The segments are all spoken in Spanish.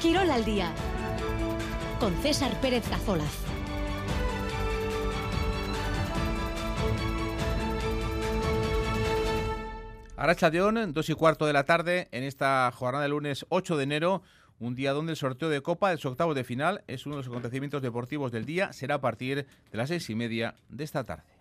Quirol al día con César Pérez Cazolaz. Aracha León, dos y cuarto de la tarde, en esta jornada de lunes 8 de enero, un día donde el sorteo de Copa su octavos de final es uno de los acontecimientos deportivos del día, será a partir de las seis y media de esta tarde.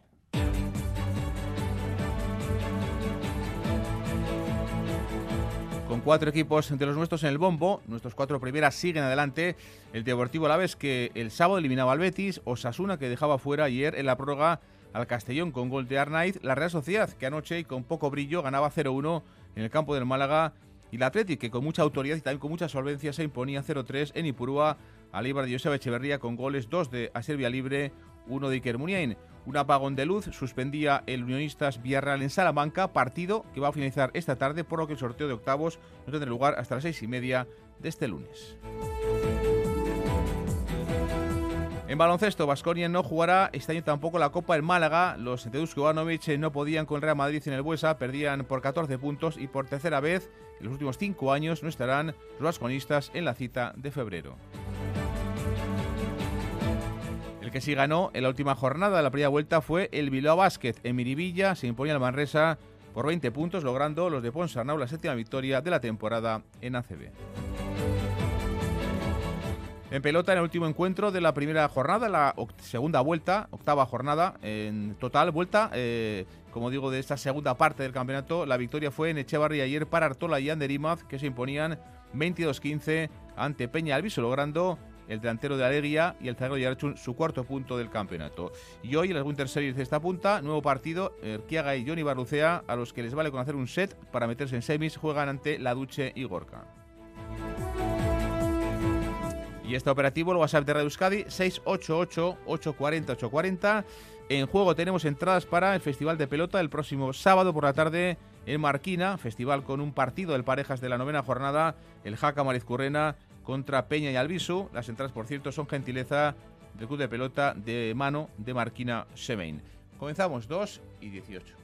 Cuatro equipos de los nuestros en el bombo, nuestros cuatro primeras siguen adelante. El Deportivo Alavés que el sábado eliminaba al Betis, Osasuna que dejaba fuera ayer en la prórroga al Castellón con gol de Arnaiz, la Real Sociedad que anoche y con poco brillo ganaba 0-1 en el campo del Málaga. Y la Athletic que con mucha autoridad y también con mucha solvencia se imponía 0-3 en Ipurúa. Al Ibar de Joseba Echeverría con goles 2 de Aserbia Libre, 1 de Iker Muniain. Un apagón de luz suspendía el Unionistas Villarreal en Salamanca, partido que va a finalizar esta tarde, por lo que el sorteo de octavos no tendrá lugar hasta las seis y media de este lunes. En baloncesto, Vasconia no jugará este año tampoco la Copa del Málaga. Los Tedusco Ivanovic no podían con Real Madrid en el Buesa, perdían por 14 puntos y por tercera vez en los últimos cinco años no estarán los vasconistas en la cita de febrero. El que sí ganó en la última jornada de la primera vuelta fue el Bilbao Basket. En Miribilla se imponía el Manresa por 20 puntos, logrando los de Ponsarnau la séptima victoria de la temporada en ACB. En pelota, en el último encuentro de la primera jornada, la segunda vuelta, octava jornada en total, vuelta, eh, como digo, de esta segunda parte del campeonato, la victoria fue en Echevarri ayer para Artola y Anderimaz, que se imponían 22-15 ante Peña Alviso, logrando el delantero de Alegría y el zaguero de Yarchun su cuarto punto del campeonato. Y hoy en las Winter Series de esta punta, nuevo partido, Erquiaga y Johnny Barrucea, a los que les vale con hacer un set para meterse en semis, juegan ante La Duche y Gorka. Y este operativo, el WhatsApp de Radio Euskadi, 688-840-840. En juego tenemos entradas para el Festival de Pelota el próximo sábado por la tarde en Marquina, festival con un partido del parejas de la novena jornada, el Jaca Marizcurrena contra Peña y Albisu. Las entradas, por cierto, son gentileza del Club de Pelota de Mano de Marquina Semein. Comenzamos 2 y 18.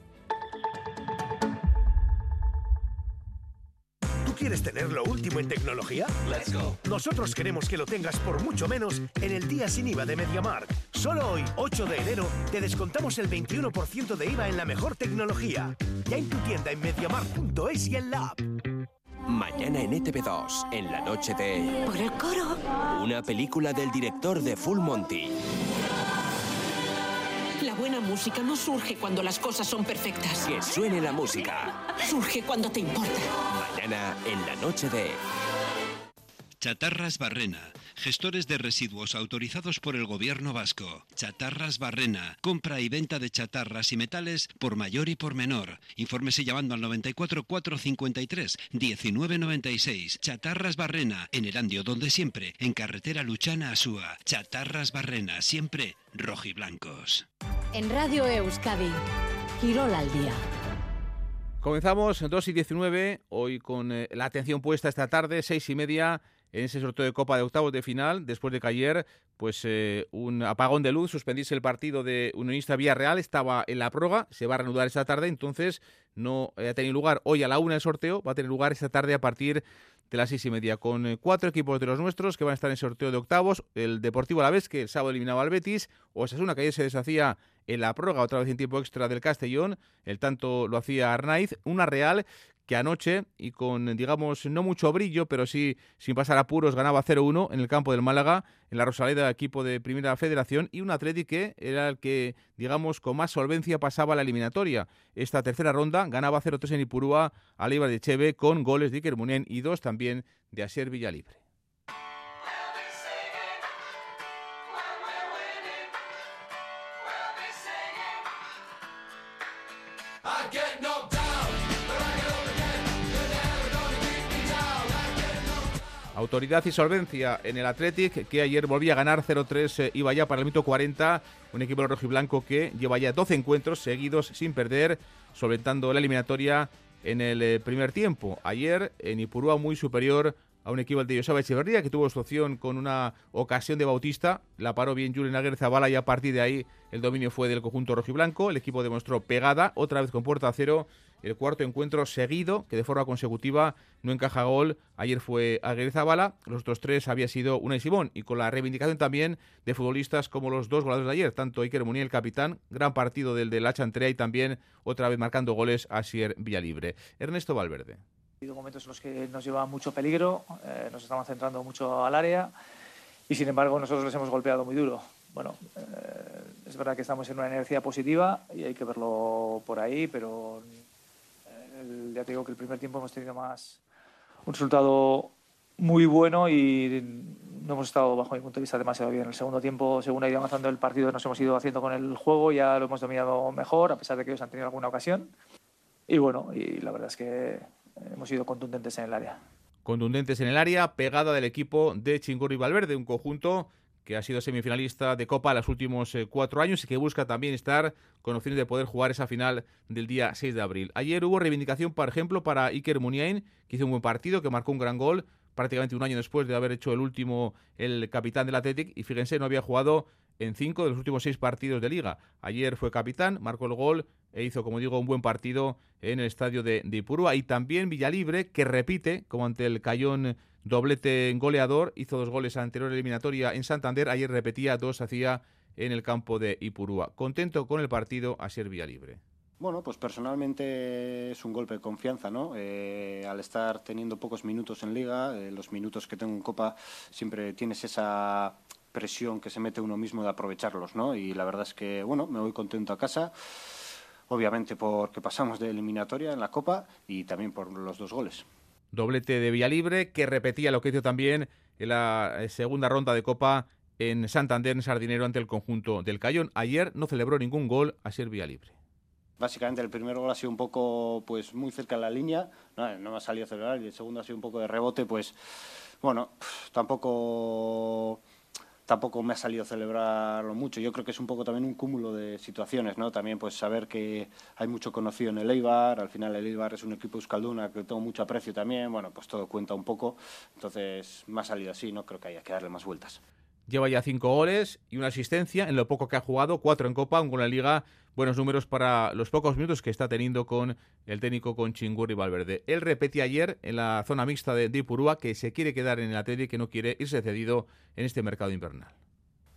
¿Quieres tener lo último en tecnología? Let's go. Nosotros queremos que lo tengas por mucho menos en el día sin IVA de MediaMark. Solo hoy, 8 de enero, te descontamos el 21% de IVA en la mejor tecnología. Ya en tu tienda en MediaMark.es y en la app. Mañana en ETV2, en la noche de... Por el coro. Una película del director de Full Monty. La buena música no surge cuando las cosas son perfectas. Que suene la música. Surge cuando te importa. Mañana en la noche de... Chatarras Barrena, gestores de residuos autorizados por el gobierno vasco. Chatarras Barrena, compra y venta de chatarras y metales por mayor y por menor. Infórmese llamando al 94 453 1996. Chatarras Barrena, en Erandio donde siempre, en carretera Luchana Asúa. Chatarras Barrena, siempre rojiblancos. En Radio Euskadi, Quirol al día. Comenzamos 2 y 19, hoy con eh, la atención puesta esta tarde, 6 y media, en ese sorteo de Copa de Octavos de final, después de que ayer pues eh, un apagón de luz, suspendiese el partido de Unionista Villarreal, estaba en la prórroga, se va a reanudar esta tarde, entonces no ha tenido lugar hoy a la una el sorteo, va a tener lugar esta tarde a partir de las seis y media, con eh, cuatro equipos de los nuestros que van a estar en el sorteo de octavos, el Deportivo a la vez, que el sábado eliminaba al Betis, o una que ayer se deshacía en la prórroga, otra vez en tiempo extra del Castellón, el tanto lo hacía Arnaiz, una Real que anoche, y con, digamos, no mucho brillo, pero sí sin pasar apuros, ganaba 0-1 en el campo del Málaga, en la Rosaleda, equipo de Primera Federación, y un Atleti que era el que, digamos, con más solvencia pasaba la eliminatoria. Esta tercera ronda ganaba 0-3 en Ipurúa al Ibar de Cheve, con goles de Iker Munén y dos también de Asier Villalibre. Autoridad y solvencia en el Athletic, que ayer volvía a ganar 0-3, eh, iba ya para el minuto 40. Un equipo rojiblanco que lleva ya 12 encuentros seguidos sin perder, solventando la eliminatoria en el eh, primer tiempo. Ayer en Ipurúa muy superior a un equipo de Joseba Echeverría, que tuvo su opción con una ocasión de Bautista. La paró bien Julien Aguirre Zabala y a partir de ahí el dominio fue del conjunto rojiblanco. El equipo demostró pegada, otra vez con puerta a cero el cuarto encuentro seguido que de forma consecutiva no encaja gol. Ayer fue Aguirre Zabala, los otros tres había sido una y Simón y con la reivindicación también de futbolistas como los dos goleadores de ayer, tanto Iker Munier, el capitán, gran partido del de la Chantrea y también otra vez marcando goles a Sier Villalibre. Ernesto Valverde. Ha habido momentos en los que nos lleva mucho peligro, eh, nos estamos centrando mucho al área y sin embargo nosotros les hemos golpeado muy duro. Bueno, eh, es verdad que estamos en una energía positiva y hay que verlo por ahí, pero eh, ya te digo que el primer tiempo hemos tenido más un resultado muy bueno y no hemos estado bajo mi punto de vista demasiado bien. El segundo tiempo, según ha ido avanzando el partido, nos hemos ido haciendo con el juego, ya lo hemos dominado mejor, a pesar de que ellos han tenido alguna ocasión. Y bueno, y la verdad es que hemos sido contundentes en el área. Contundentes en el área, pegada del equipo de Chingurri Valverde, un conjunto que ha sido semifinalista de Copa los últimos eh, cuatro años y que busca también estar con opciones de poder jugar esa final del día 6 de abril. Ayer hubo reivindicación, por ejemplo, para Iker Muniain, que hizo un buen partido, que marcó un gran gol, prácticamente un año después de haber hecho el último el capitán del Athletic, y fíjense, no había jugado en cinco de los últimos seis partidos de liga. Ayer fue capitán, marcó el gol e hizo, como digo, un buen partido en el estadio de, de Ipurúa. Y también Villalibre, que repite, como ante el Cayón doblete goleador, hizo dos goles anterior eliminatoria en Santander, ayer repetía dos, hacía en el campo de Ipurúa. Contento con el partido, a ser Villalibre. Bueno, pues personalmente es un golpe de confianza, ¿no? Eh, al estar teniendo pocos minutos en liga, eh, los minutos que tengo en Copa, siempre tienes esa presión que se mete uno mismo de aprovecharlos, ¿no? Y la verdad es que, bueno, me voy contento a casa, obviamente porque pasamos de eliminatoria en la Copa y también por los dos goles. Doblete de Villalibre, que repetía lo que hizo también en la eh, segunda ronda de Copa en Santander, en Sardinero, ante el conjunto del Cayón. Ayer no celebró ningún gol a ser Villalibre. Básicamente el primer gol ha sido un poco, pues muy cerca de la línea, no, no me ha salido a celebrar, y el segundo ha sido un poco de rebote, pues bueno, tampoco tampoco me ha salido celebrarlo mucho. Yo creo que es un poco también un cúmulo de situaciones, ¿no? También pues saber que hay mucho conocido en el Eibar, al final el Eibar es un equipo euskalduna que tengo mucho aprecio también, bueno, pues todo cuenta un poco, entonces me ha salido así, no creo que haya que darle más vueltas. Lleva ya cinco goles y una asistencia en lo poco que ha jugado, cuatro en Copa, un gol en Liga. Buenos números para los pocos minutos que está teniendo con el técnico con Chingur y Valverde. Él repetía ayer en la zona mixta de, Ipurúa que se quiere quedar en el Atlético y que no quiere irse cedido en este mercado invernal.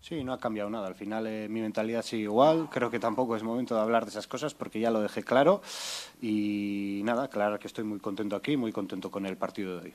Sí, no ha cambiado nada. Al final eh, mi mentalidad sigue igual. Creo que tampoco es momento de hablar de esas cosas porque ya lo dejé claro. Y nada, claro que estoy muy contento aquí, muy contento con el partido de hoy.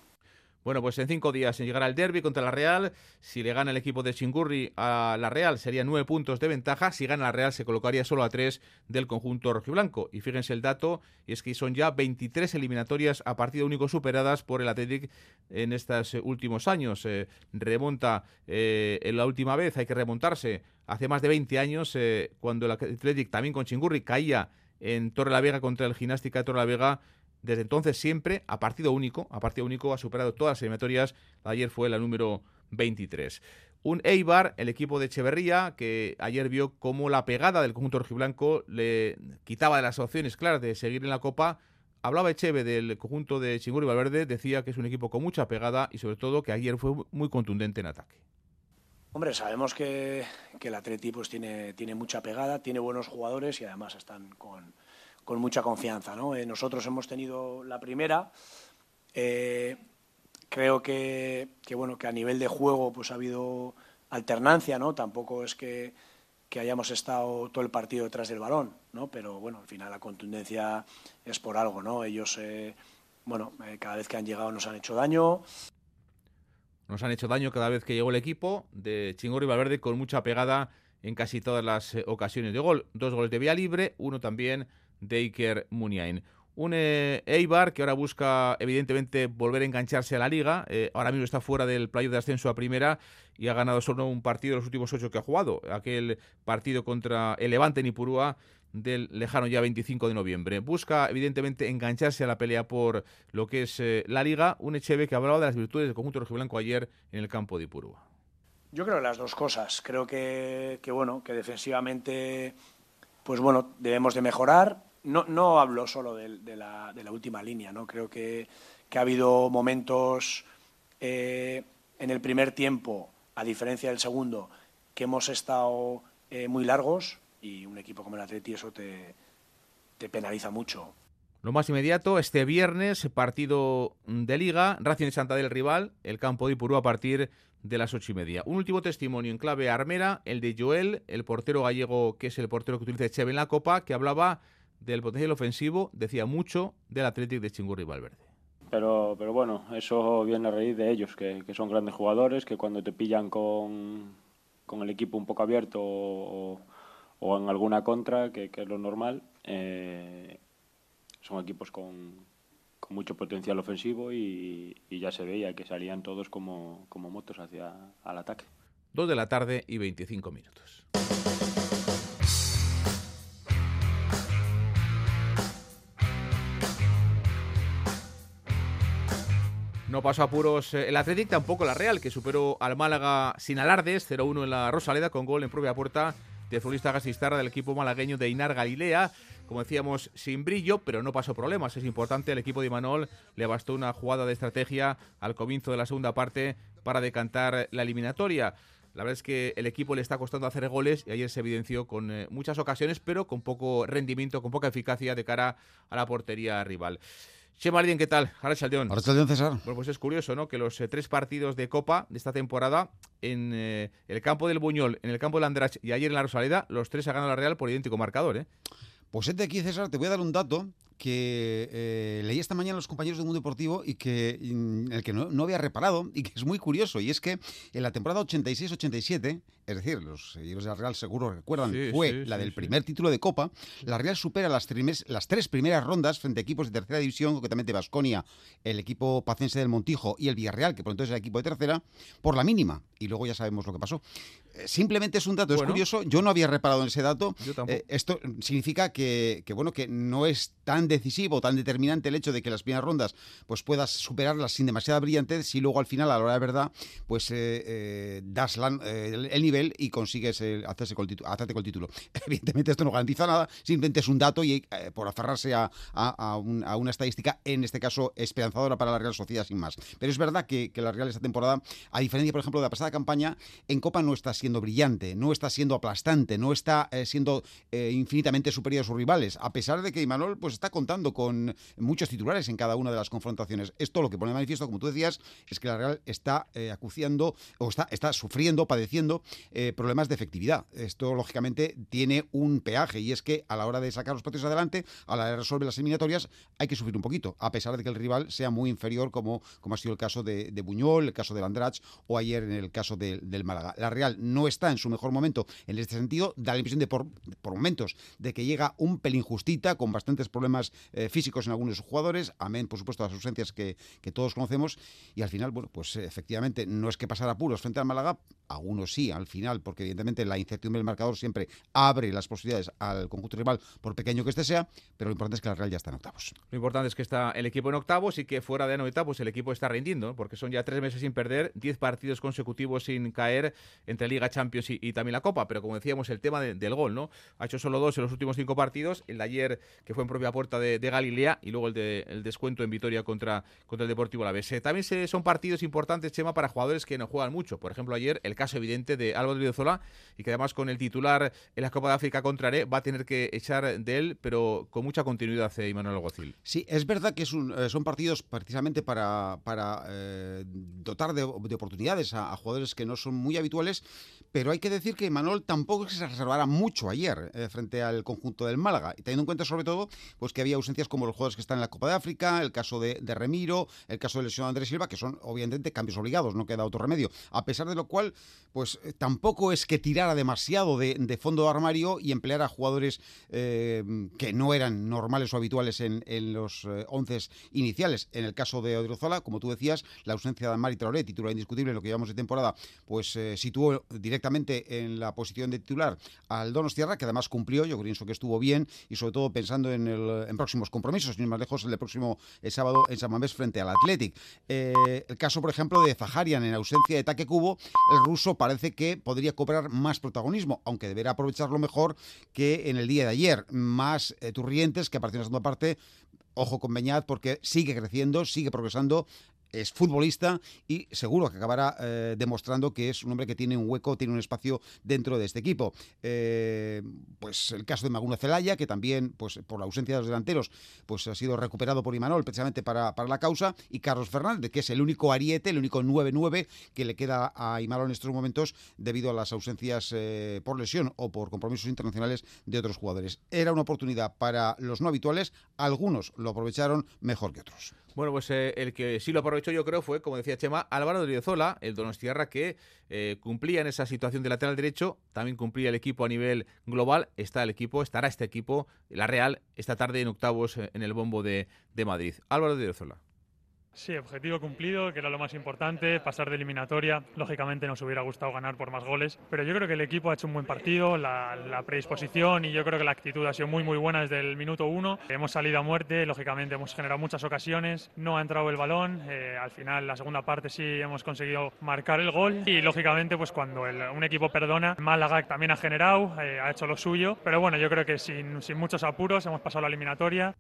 Bueno, pues en cinco días en llegar al derby contra la Real. Si le gana el equipo de Chingurri a la Real, sería nueve puntos de ventaja. Si gana la Real, se colocaría solo a tres del conjunto rojiblanco. Y fíjense el dato, y es que son ya 23 eliminatorias a partido único superadas por el Athletic en estos últimos años. Eh, remonta eh, en la última vez, hay que remontarse hace más de 20 años, eh, cuando el Athletic también con Chingurri caía en Torre la Vega contra el Gimnástica de Torre la Vega desde entonces siempre a partido único, a partido único ha superado todas las eliminatorias, ayer fue la número 23. Un Eibar, el equipo de Echeverría, que ayer vio cómo la pegada del conjunto rojiblanco le quitaba de las opciones claras de seguir en la Copa. Hablaba Echeve del conjunto de Chingur y Valverde, decía que es un equipo con mucha pegada y sobre todo que ayer fue muy contundente en ataque. Hombre, sabemos que, el Atleti pues, tiene, tiene mucha pegada, tiene buenos jugadores y además están con, con mucha confianza. ¿no? Eh, nosotros hemos tenido la primera. Eh, creo que, bueno, que a nivel de juego pues, ha habido alternancia, ¿no? Tampoco es que, hayamos estado todo el partido detrás del balón, ¿no? Pero bueno, al final la contundencia es por algo, ¿no? Ellos, eh, bueno, cada vez que han llegado nos han hecho daño. Nos han hecho daño cada vez que llegó el equipo de Chingor y Valverde con mucha pegada en casi todas las ocasiones de gol. Dos goles de vía libre, uno también de Iker Muniain. Un eh, Eibar que ahora busca, evidentemente, volver a engancharse a la liga. Eh, ahora mismo está fuera del playo de ascenso a primera y ha ganado solo un partido de los últimos ocho que ha jugado. Aquel partido contra el Levante en Ipurúa del lejano ya 25 de noviembre. Busca, evidentemente, engancharse a la pelea por lo que es eh, la liga. Un Echeve que hablaba de las virtudes del conjunto rojiblanco ayer en el campo de Ipurúa. Yo creo las dos cosas. Creo que, que bueno, que defensivamente, pues bueno, debemos de mejorar no, no hablo solo de, la, de, la, última línea, ¿no? Creo que, ha habido momentos eh, en el primer tiempo, a diferencia del segundo, que hemos estado eh, muy largos y un equipo como el Atleti eso te, te penaliza mucho. Lo más inmediato, este viernes, partido de Liga, Racing de Santander el rival, el campo de Ipurú a partir de las ocho y media. Un último testimonio en clave armera, el de Joel, el portero gallego, que es el portero que utiliza Cheve en la Copa, que hablaba del potencial ofensivo, decía mucho del Athletic de Chingurri Valverde. Pero, pero bueno, eso viene a raíz de ellos, que, son grandes jugadores, que cuando te pillan con, con el equipo un poco abierto o, en alguna contra, que, es lo normal, eh, son equipos con, con, mucho potencial ofensivo y, y, ya se veía que salían todos como, como motos hacia el ataque. Dos de la tarde y 25 minutos. No pasó a puros eh, el Athletic, tampoco la Real, que superó al Málaga sin alardes, 0-1 en la Rosaleda, con gol en propia puerta de futbolista gasistarra del equipo malagueño de Inar Galilea. Como decíamos, sin brillo, pero no pasó problemas. Es importante, el equipo de Imanol le bastó una jugada de estrategia al comienzo de la segunda parte para decantar la eliminatoria. La verdad es que el equipo le está costando hacer goles y ayer se evidenció con eh, muchas ocasiones, pero con poco rendimiento, con poca eficacia de cara a la portería rival. Che Martín, ¿qué tal? Ahora Chaldeón. Ahora Chaldeón, César. Bueno, pues es curioso, ¿no? Que los eh, tres partidos de Copa de esta temporada, en eh, el campo del Buñol, en el campo del Andrach y ayer en la Rosaleda, los tres ha ganado la Real por idéntico marcador, ¿eh? Pues este aquí, César, te voy a dar un dato que eh, leí esta mañana a los compañeros del mundo deportivo y que en el que no, había reparado y que es muy curioso y es que en la temporada 86-87 es decir, los seguidores de la Real seguro recuerdan, fue la del primer título de Copa, la Real supera las, las tres primeras rondas frente a equipos de tercera división, concretamente Basconia, el equipo pacense del Montijo y el Villarreal, que por entonces era el equipo de tercera, por la mínima. Y luego ya sabemos lo que pasó. Eh, simplemente es un dato, es curioso, yo no había reparado en ese dato. Eh, esto significa que, bueno, que no es tan decisivo, tan determinante el hecho de que las primeras rondas pues puedas superarlas sin demasiada brillantez si luego al final, a la hora de verdad, pues eh, das el, nivel y consigues hacerse con el título, hacerte con el título. Evidentemente esto no garantiza nada, simplemente es un dato y por aferrarse a, una estadística, en este caso esperanzadora para la Real Sociedad sin más. Pero es verdad que, la Real esta temporada, a diferencia, por ejemplo, de la pasada campaña, en Copa no está siendo brillante, no está siendo aplastante, no está eh, siendo eh, infinitamente superior a sus rivales, a pesar de que Imanol pues, está contando con muchos titulares en cada una de las confrontaciones. Esto lo que pone de manifiesto, como tú decías, es que la Real está eh, acuciando o está, está sufriendo, padeciendo problemas de efectividad. Esto, lógicamente, tiene un peaje y es que a la hora de sacar los partidos adelante, a la hora de resolver las eliminatorias, hay que sufrir un poquito, a pesar de que el rival sea muy inferior, como, como ha sido el caso de, Buñol, el caso del Andrach o ayer en el caso del Málaga. La Real no está en su mejor momento en este sentido, da la impresión de por, momentos de que llega un pelín justita, con bastantes problemas eh, físicos en algunos jugadores, amén, por supuesto, las ausencias que, todos conocemos, y al final, bueno, pues efectivamente no es que pasar apuros frente al Málaga, algunos sí, al final, porque evidentemente la incertidumbre del marcador siempre abre las posibilidades al conjunto rival, por pequeño que este sea, pero lo importante es que la Real ya está en octavos. Lo importante es que está el equipo en octavos y que fuera de noventa, pues el equipo está rindiendo, porque son ya tres meses sin perder, diez partidos consecutivos sin caer entre Liga Champions y, también la Copa, pero como decíamos, el tema del gol, ¿no? Ha hecho solo dos en los últimos cinco partidos, el de ayer que fue en propia puerta de, Galilea y luego el, de, el descuento en Vitoria contra, contra el Deportivo Alavés. Eh, también se, son partidos importantes, Chema, para jugadores que no juegan mucho. Por ejemplo, ayer el caso evidente de Álvaro Zola y que además con el titular en la Copa de África contra E va a tener que echar de él, pero con mucha continuidad, hace Imanuel Alguacil. Sí, es verdad que eh, son partidos precisamente para, eh, dotar de, oportunidades a, jugadores que no son muy habituales, pero hay que decir que Manuel tampoco se reservara mucho ayer eh, frente al conjunto del Málaga, y teniendo en cuenta sobre todo pues que había ausencias como los jugadores que están en la Copa de África, el caso de, Remiro, el caso de lesión de Andrés Silva, que son obviamente cambios obligados, no queda otro remedio, a pesar de lo cual pues eh, tampoco es que tirara demasiado de, fondo de armario y empleara jugadores eh, que no eran normales o habituales en, los once iniciales. En el caso de Odriozola, como tú decías, la ausencia de Mari Traoré, titular indiscutible en lo que llevamos de temporada, pues situó directamente en la posición de titular al Tierra, que además cumplió, yo pienso que estuvo bien y sobre todo pensando en, el, en próximos compromisos, sin más lejos el próximo sábado en San Mamés frente al Athletic. Eh, el caso, por ejemplo, de Zaharian en ausencia de Taque Cubo, el ruso parece que podría cobrar más protagonismo, aunque deberá aprovecharlo mejor que en el día de ayer. Más eh, Turrientes, que apareció en la segunda parte, ojo con Beñat porque sigue creciendo, sigue progresando es futbolista y seguro que acabará eh, demostrando que es un hombre que tiene un hueco, tiene un espacio dentro de este equipo. Eh, pues el caso de Maguna Celaya, que también, pues por la ausencia de los delanteros, pues ha sido recuperado por Imanol precisamente para, para la causa, y Carlos Fernández, que es el único ariete, el único 9-9 que le queda a Imanol en estos momentos debido a las ausencias eh, por lesión o por compromisos internacionales de otros jugadores. Era una oportunidad para los no habituales, algunos lo aprovecharon mejor que otros. Bueno, pues eh, el que sí lo aprovechó yo creo fue, como decía Chema, Álvaro de Riozola, el Donostierra que eh, cumplía en esa situación de lateral derecho, también cumplía el equipo a nivel global, está el equipo, estará este equipo, la Real, esta tarde en octavos eh, en el bombo de, de Madrid. Álvaro de Riozola. Sí, objetivo cumplido, que era lo más importante, pasar de eliminatoria. Lógicamente nos hubiera gustado ganar por más goles, pero yo creo que el equipo ha hecho un buen partido, la, predisposición y yo creo que la actitud ha sido muy muy buena desde el minuto uno. Hemos salido a muerte, lógicamente hemos generado muchas ocasiones, no ha entrado el balón, eh, al final la segunda parte sí hemos conseguido marcar el gol y lógicamente pues cuando un equipo perdona, Málaga también ha generado, eh, ha hecho lo suyo, pero bueno, yo creo que sin, sin muchos apuros hemos pasado la eliminatoria.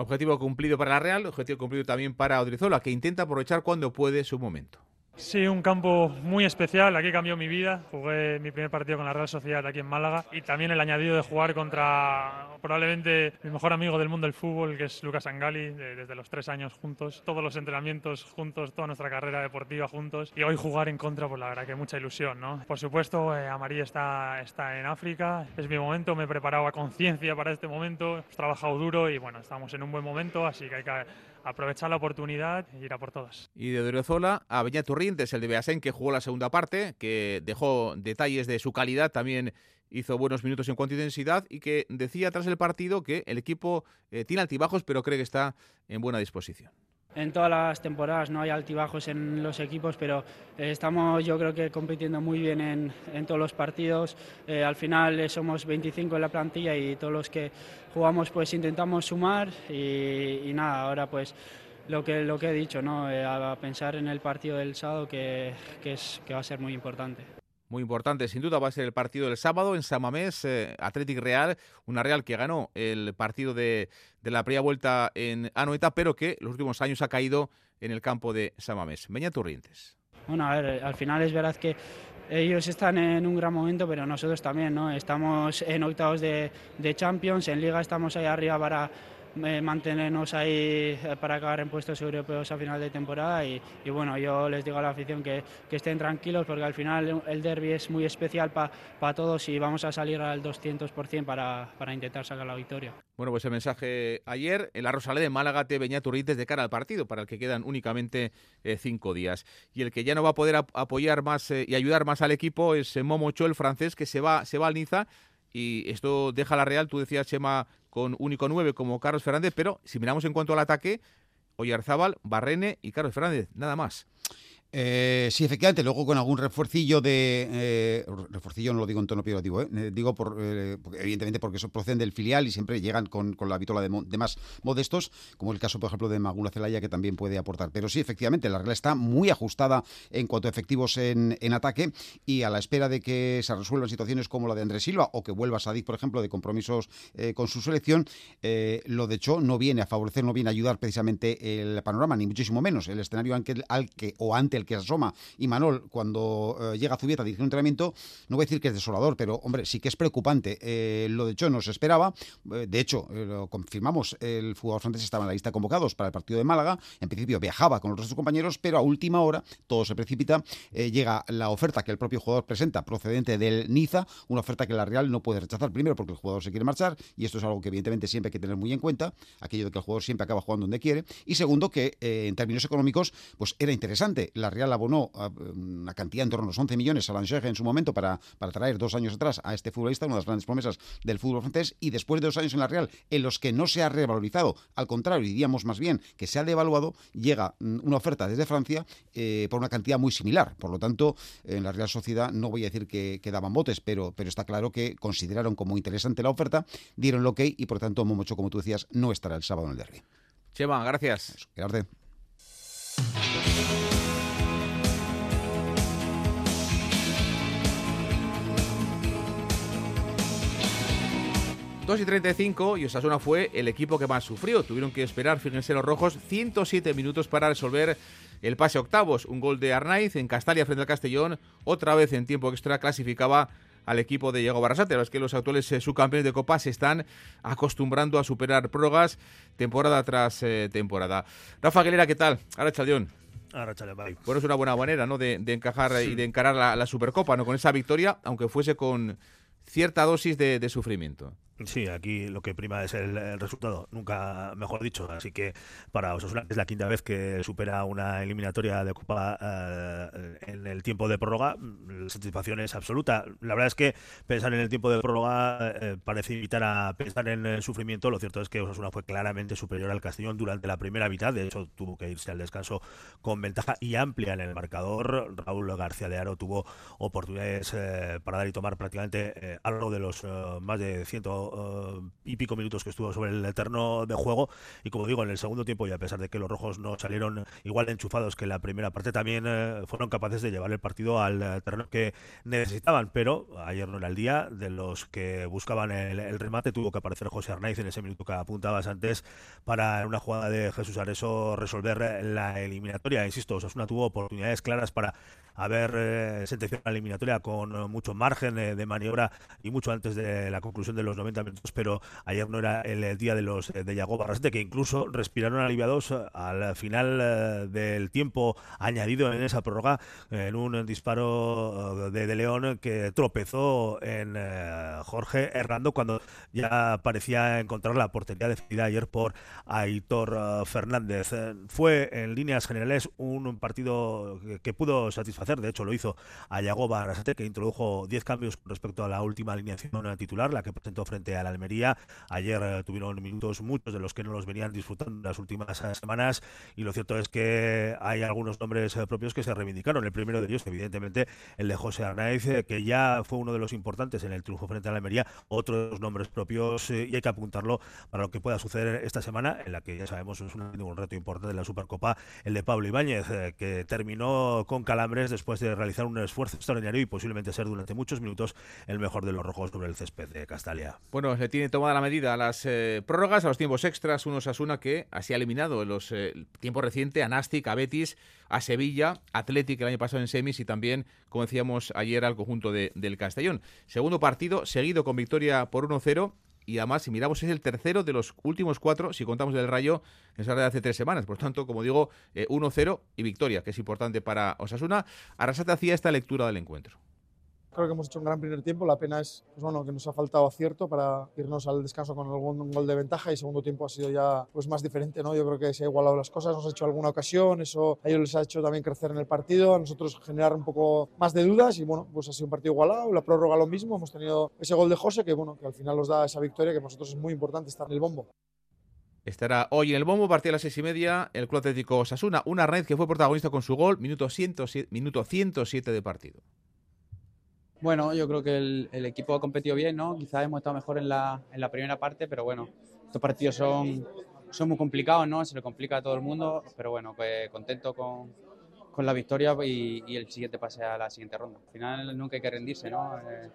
Objetivo cumplido para la Real, objetivo cumplido también para Odrizola, que intenta aprovechar cuando puede su momento. Sí, un campo muy especial. Aquí cambió mi vida. Jugué mi primer partido con la Real Sociedad aquí en Málaga y también el añadido de jugar contra probablemente mi mejor amigo del mundo del fútbol, que es Lucas Angali, desde los tres años juntos, todos los entrenamientos juntos, toda nuestra carrera deportiva juntos y hoy jugar en contra, pues la verdad que mucha ilusión, ¿no? Por supuesto, eh, Amarí está, está en África, es mi momento, me he preparado a conciencia para este momento, he trabajado duro y bueno, estamos en un buen momento, así que hay que aprovechar la oportunidad e ir a por todas. Y de Odriozola a Beñat Turrientes, el de Beasen, que jugó la segunda parte, que dejó detalles de su calidad, también hizo buenos minutos en cuanto a intensidad y que decía tras el partido que el equipo eh, tiene altibajos, pero cree que está en buena disposición en todas las temporadas no hay altibajos en los equipos, pero eh, estamos yo creo que compitiendo muy bien en, en todos los partidos. Eh, al final eh, somos 25 en la plantilla y todos los que jugamos pues intentamos sumar y, nada, ahora pues lo que, lo que he dicho, ¿no? a pensar en el partido del sábado que, que, es, que va a ser muy importante muy importante. Sin duda va a ser el partido del sábado en Samamés, eh, Athletic Real, una Real que ganó el partido de, de, la primera vuelta en Anoeta, pero que los últimos años ha caído en el campo de Samamés. Meña Turrientes. Bueno, a ver, al final es verdad que ellos están en un gran momento, pero nosotros también, ¿no? Estamos en octavos de, de Champions, en Liga estamos ahí arriba para mantenernos ahí eh, para acabar en puestos europeos a final de temporada y, bueno, yo les digo a la afición que, estén tranquilos porque al final el derby es muy especial para todos y vamos a salir al 200% para, para intentar sacar la victoria. Bueno, pues el mensaje ayer, en la Rosaleda de Málaga te venía Turrites de cara al partido, para el que quedan únicamente eh, cinco días. Y el que ya no va a poder apoyar más y ayudar más al equipo es Momo Cho, el francés, que se va, se va al Niza y esto deja la Real, tú decías, Chema, con único 9 como Carlos Fernández, pero si miramos en cuanto al ataque, Oyarzábal, Barrene y Carlos Fernández, nada más. Eh, sí, efectivamente, luego con algún refuercillo de... Eh, refuercillo no lo digo en tono peyorativo, ¿eh? eh digo por, evidentemente porque eso proceden del filial y siempre llegan con, la vitola de, más modestos, como el caso, por ejemplo, de Magula Celaya, que también puede aportar. Pero sí, efectivamente, la regla está muy ajustada en cuanto a efectivos en, ataque y a la espera de que se resuelvan situaciones como la de Andrés Silva o que vuelva Sadik, por ejemplo, de compromisos con su selección, lo de hecho no viene a favorecer, no viene a ayudar precisamente el panorama, ni muchísimo menos. El escenario al que, al que o ante el que asoma y Manol cuando eh, llega a Zubieta a dirigir un entrenamiento, no voy a decir que es desolador, pero hombre, sí que es preocupante. Eh, lo de hecho no se esperaba, eh, de hecho, lo confirmamos, el jugador francés estaba en la lista de convocados para el partido de Málaga, en principio viajaba con los otros compañeros, pero a última hora todo se precipita, llega la oferta que el propio jugador presenta procedente del Niza, una oferta que la Real no puede rechazar, primero porque el jugador se quiere marchar, y esto es algo que evidentemente siempre hay que tener muy en cuenta, aquello de que el jugador siempre acaba jugando donde quiere, y segundo que en términos económicos, pues era interesante, la Real abonó una cantidad en torno a los 11 millones a Langegue en su momento para, para traer dos años atrás a este futbolista, una de las grandes promesas del fútbol francés, y después de dos años en la Real en los que no se ha revalorizado, al contrario, diríamos más bien que se ha devaluado, llega mm, una oferta desde Francia eh, por una cantidad muy similar. Por lo tanto, en la Real Sociedad no voy a decir que, que daban botes, pero, pero está claro que consideraron como interesante la oferta, dieron lo que y por tanto Momocho, como tú decías, no estará el sábado en el derby. Chema, gracias. Gracias. 2 y 35 y Osasuna fue el equipo que más sufrió. Tuvieron que esperar, fíjense los rojos, 107 minutos para resolver el pase octavos. Un gol de Arnaiz en Castalia frente al Castellón. Otra vez en tiempo extra clasificaba al equipo de Diego Barrasate. Es que los actuales eh, subcampeones de Copa se están acostumbrando a superar prórrogas temporada tras eh, temporada. Rafa Aguilera, ¿qué tal? Ahora Chaldeón. Ahora chale. Bueno, es una buena manera, ¿no? De, de encajar y de encarar la, la, Supercopa, ¿no? Con esa victoria, aunque fuese con cierta dosis de, de sufrimiento. Sí, aquí lo que prima es el, el, resultado, nunca mejor dicho. Así que para Osasuna es la quinta vez que supera una eliminatoria de Copa eh, en el tiempo de prórroga. La satisfacción es absoluta. La verdad es que pensar en el tiempo de prórroga eh, parece invitar a pensar en el sufrimiento. Lo cierto es que Osasuna fue claramente superior al Castellón durante la primera mitad. De hecho, tuvo que irse al descanso con ventaja y amplia en el marcador. Raúl García de Aro tuvo oportunidades eh, para dar y tomar prácticamente a lo largo de los más de 100 uh, y pico minutos que estuvo sobre el eterno de juego. Y como digo en el segundo tiempo y a pesar de que los rojos no salieron igual enchufados que la primera parte también uh, fueron capaces de llevar el partido al uh, terreno que necesitaban. Pero ayer no era el día de los que buscaban el, remate. Tuvo que aparecer José Arnaiz en ese minuto que apuntabas antes para una jugada de Jesús Areso resolver la eliminatoria. Insisto Osasuna tuvo oportunidades claras para haber eh, sentenciado la eliminatoria con eh, mucho margen eh, de maniobra y mucho antes de la conclusión de los 90 pero ayer no era el, día de los de Yago Barrasete, que incluso respiraron aliviados al final del tiempo añadido en esa prórroga en un disparo de, de León que tropezó en Jorge Hernando cuando ya parecía encontrar la portería defendida ayer por Aitor Fernández. Fue en líneas generales un partido que, pudo satisfacer de hecho lo hizo a Yago Barrasate, que introdujo 10 cambios respecto a la última alineación titular, la que presentó frente a la Almería. Ayer eh, tuvieron minutos muchos de los que no los venían disfrutando en las últimas eh, semanas y lo cierto es que hay algunos nombres eh, propios que se reivindicaron. El primero de ellos, evidentemente, el de José Arnaiz, que ya fue uno de los importantes en el triunfo frente a la Almería. Otros nombres propios y hay que apuntarlo para lo que pueda suceder esta semana, en la que ya sabemos es un, reto importante de la Supercopa, el de Pablo Ibáñez, que terminó con calambres después de realizar un esfuerzo extraordinario y posiblemente ser durante muchos minutos el mejor de los rojos sobre el césped de Castalia. Bueno, se tiene tomada la medida a las eh, prórrogas, a los tiempos extras, unos Asuna que así ha eliminado en los eh, tiempos recientes a Nastic, a Betis, a Sevilla, Atlético el año pasado en semis y también, como decíamos ayer, al conjunto de, del Castellón. Segundo partido seguido con victoria por 1-0 y además, si miramos, es el tercero de los últimos cuatro, si contamos del Rayo, en esa de hace tres semanas. Por tanto, como digo, eh, 1-0 y victoria, que es importante para Osasuna. Arrasate hacía esta lectura del encuentro. Creo que hemos hecho un gran primer tiempo. La pena es pues bueno, que nos ha faltado acierto para irnos al descanso con algún gol de ventaja y segundo tiempo ha sido ya pues, más diferente. ¿no? Yo creo que se ha igualado las cosas, nos ha hecho alguna ocasión, eso a ellos les ha hecho también crecer en el partido, a nosotros generar un poco más de dudas y bueno, pues ha sido un partido igualado. La prórroga lo mismo, hemos tenido ese gol de José que, bueno, que al final nos da esa victoria que para nosotros es muy importante estar en el bombo. Estará hoy en el bombo, partida a las seis y media, el Club Atlético Osasuna, una red que fue protagonista con su gol, minuto 107, minuto 107 de partido. Bueno, yo creo que el, el, equipo ha competido bien, ¿no? Quizás hemos estado mejor en la, en la primera parte, pero bueno, estos partidos son, son muy complicados, ¿no? Se le complica a todo el mundo, pero bueno, pues contento con, con la victoria y, y, el siguiente pase a la siguiente ronda. Al final nunca hay que rendirse, ¿no? Eh,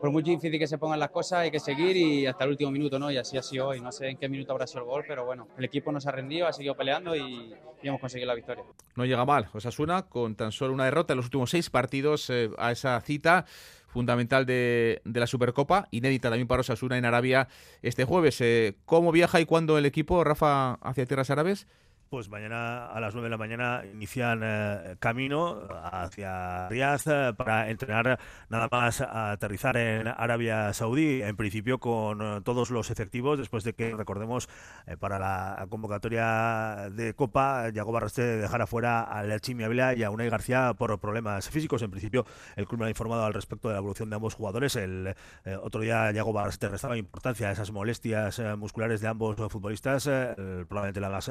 por muy difícil que se pongan las cosas, hay que seguir y hasta el último minuto, ¿no? Y así ha sido hoy. No sé en qué minuto habrá sido el gol, pero bueno, el equipo nos ha rendido, ha seguido peleando y, y hemos conseguido la victoria. No llega mal Osasuna con tan solo una derrota en los últimos seis partidos eh, a esa cita fundamental de, de, la Supercopa, inédita también para Osasuna en Arabia este jueves. Eh, ¿Cómo viaja y cuándo el equipo, Rafa, hacia tierras árabes? Pues mañana a las 9 de la mañana inician eh, camino hacia Riyadh eh, para entrenar nada más a aterrizar en Arabia Saudí, en principio con eh, todos los efectivos, después de que, recordemos, para la convocatoria de Copa, Yago Barraste dejara fuera al Chimi y a Unai García por problemas físicos. En principio, el club me ha informado al respecto de la evolución de ambos jugadores. El otro día, Yago Barraste restaba importancia a esas molestias musculares de ambos futbolistas, probablemente la más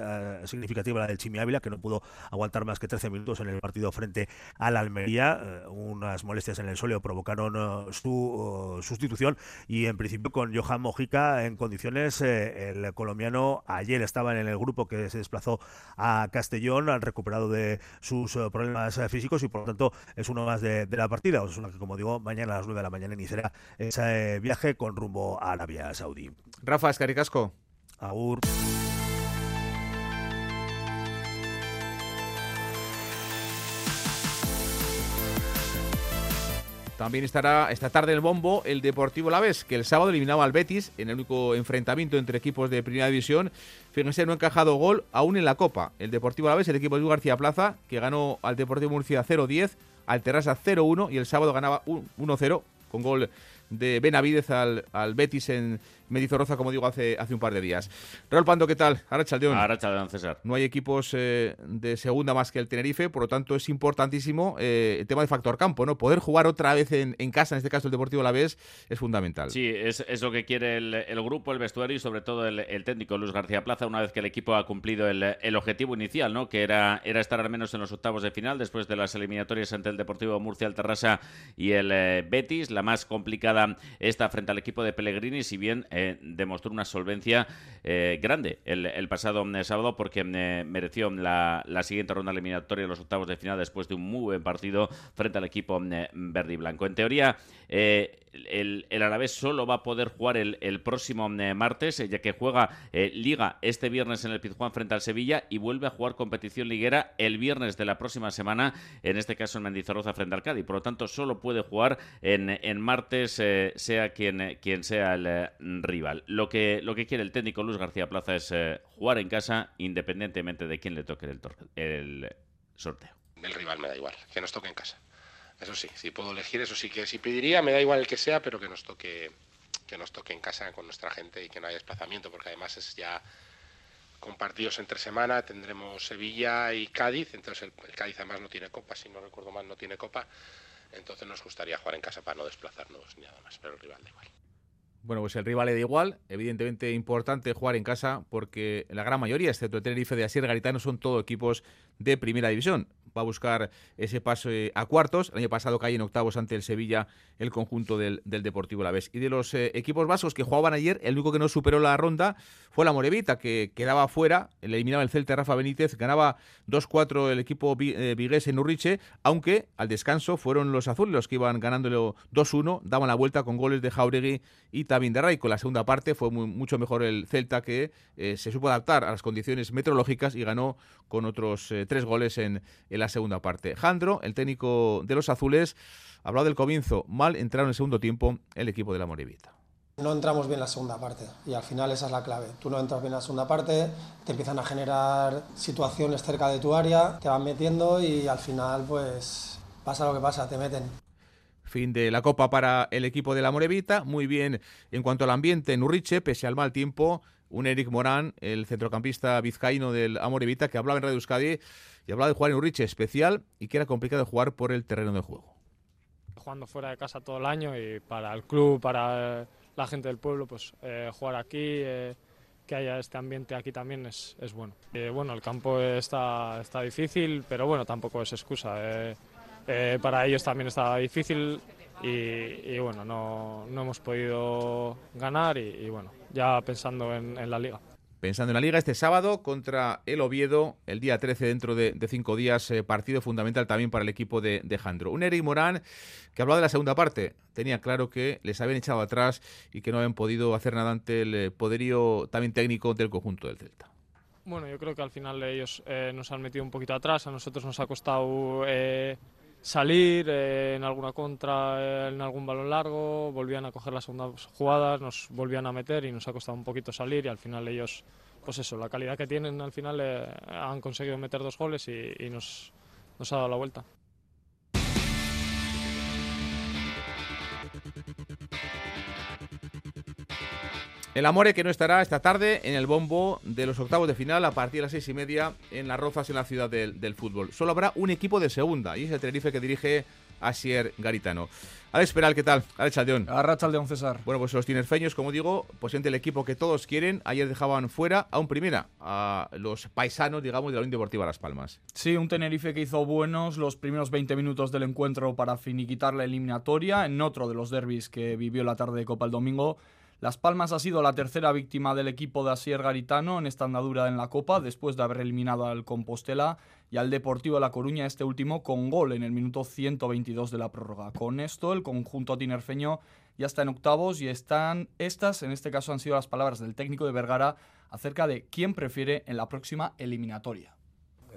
significativa la del Chimi Ávila, que no pudo aguantar más que 13 minutos en el partido frente al Almería. Eh, unas molestias en el sóleo provocaron eh, su sustitución y en principio con Johan Mojica en condiciones, el colombiano ayer estaba en el grupo que se desplazó a Castellón, han recuperado de sus problemas físicos y por lo tanto es uno más de, la partida. Es una que, como digo, mañana a las 9 de la mañana iniciará ese viaje con rumbo a Arabia Saudí. Rafa Escaricasco. Agur. También estará esta tarde el bombo el Deportivo Laves, que el sábado eliminaba al Betis en el único enfrentamiento entre equipos de Primera División. Fíjense, no ha encajado gol aún en la Copa. El Deportivo Laves, el equipo de Luis García Plaza, que ganó al Deportivo Murcia 0-10, al Terrassa 0-1 y el sábado ganaba 1-0 con gol de Benavidez al, al Betis en Medizorroza, como digo, hace, hace un par de días. Raúl Pando, ¿qué tal? Arrachaldeón. Arrachaldeón, César. No hay equipos eh, de segunda más que el Tenerife, por lo tanto es importantísimo eh, el tema de factor campo, ¿no? Poder jugar otra vez en, en casa, en este caso el Deportivo La Vez, es fundamental. Sí, es, es lo que quiere el, el, grupo, el vestuario y sobre todo el, el, técnico Luis García Plaza, una vez que el equipo ha cumplido el, el objetivo inicial, ¿no? Que era, era estar al menos en los octavos de final después de las eliminatorias ante el Deportivo Murcia, el Terrassa y el eh, Betis. La más complicada esta frente al equipo de Pellegrini, si bien demostró una solvencia eh, grande el, pasado mm, sábado porque mm, eh, mereció la, siguiente ronda eliminatoria en los octavos de final después de un muy buen partido frente al equipo mm, verde y blanco. En teoría, eh, el, el solo va a poder jugar el, próximo martes, ya que juega Liga este viernes en el Pizjuán frente al Sevilla y vuelve a jugar competición liguera el viernes de la próxima semana, en este caso en Mendizorroza frente al Cádiz. Por lo tanto, solo puede jugar en, en martes, sea quien, quien sea el rival. Lo que, lo que quiere el técnico Luis García Plaza es eh, jugar en casa independientemente de quién le toque el, el sorteo. El rival me da igual, que nos toque en casa. Eso sí, si puedo elegir, eso sí que si pediría, me da igual el que sea, pero que nos toque que nos toque en casa con nuestra gente y que no haya desplazamiento, porque además es ya con partidos entre semana, tendremos Sevilla y Cádiz, entonces el, Cádiz además no tiene copa, si no recuerdo mal no tiene copa, entonces nos gustaría jugar en casa para no desplazarnos ni nada más, pero el rival da igual. Bueno, pues el rival le da igual. Evidentemente importante jugar en casa porque la gran mayoría, excepto el Tenerife de Asier Garitano, son todos equipos de primera división va a buscar ese paso eh, a cuartos. El año pasado cae en octavos ante el Sevilla el conjunto del, del Deportivo La Vez. Y de los eh, equipos vascos que jugaban ayer, el único que no superó la ronda fue la Morevita, que quedaba fuera, le eliminaba el Celta Rafa Benítez, ganaba 2-4 el equipo eh, vigués en Urriche, aunque al descanso fueron los azules los que iban ganándolo 2-1, daban la vuelta con goles de Jauregui y Tabinderray. Con la segunda parte fue mucho mejor el Celta que se supo adaptar a las condiciones meteorológicas y ganó con otros tres goles en, en la segunda parte. Jandro, el técnico de los azules, ha hablado del comienzo. Mal entraron en el segundo tiempo el equipo de la Morevita. No entramos bien la segunda parte y al final esa es la clave. Tú no entras bien la segunda parte, te empiezan a generar situaciones cerca de tu área, te van metiendo y al final pues pasa lo que pasa, te meten. Fin de la Copa para el equipo de la Morevita. Muy bien en cuanto al ambiente en Urriche, pese al mal tiempo. Un Eric Morán, el centrocampista vizcaíno del Amorevita, que hablaba en Radio Euskadi y hablaba de jugar en Urriche especial y que era complicado jugar por el terreno de juego. Jugando fuera de casa todo el año y para el club, para la gente del pueblo, pues eh, jugar aquí, eh, que haya este ambiente aquí también es, es bueno. Eh, bueno, el campo está, está difícil, pero bueno, tampoco es excusa. para ellos también está difícil y, bueno, no, no, hemos podido ganar y, bueno, ya pensando en la liga pensando en la liga este sábado contra el Oviedo, el día 13 dentro de, cinco días, eh, partido fundamental también para el equipo de, de Jandro. Un Eric Morán que hablaba de la segunda parte, tenía claro que les habían echado atrás y que no habían podido hacer nada ante el eh, poderío también técnico del conjunto del Celta. Bueno, yo creo que al final ellos eh, nos han metido un poquito atrás, a nosotros nos ha costado salir en alguna contra, en algún balón largo, volvían a coger las segundas jugadas, nos volvían a meter y nos ha costado un poquito salir y al final ellos, pues eso, la calidad que tienen al final eh, han conseguido meter dos goles y, y nos, nos ha dado la vuelta. El Amore que no estará esta tarde en el bombo de los octavos de final a partir de las seis y media en las Rozas en la ciudad del, fútbol. Solo habrá un equipo de segunda y es el Tenerife que dirige Asier Garitano. Alex Peral, ¿qué tal? Alex Aldeón. Arracha Aldeón, César. Bueno, pues los tinerfeños, como digo, pues entre el equipo que todos quieren, ayer dejaban fuera a un primera, a los paisanos, digamos, de la Unión Deportiva Las Palmas. Sí, un Tenerife que hizo buenos los primeros 20 minutos del encuentro para finiquitar la eliminatoria en otro de los derbis que vivió la tarde de Copa el domingo. Las Palmas ha sido la tercera víctima del equipo de Asier Garitano en esta andadura en la Copa, después de haber eliminado al Compostela y al Deportivo de La Coruña, este último con gol en el minuto 122 de la prórroga. Con esto, el conjunto tinerfeño ya está en octavos y están estas, en este caso han sido las palabras del técnico de Vergara acerca de quién prefiere en la próxima eliminatoria.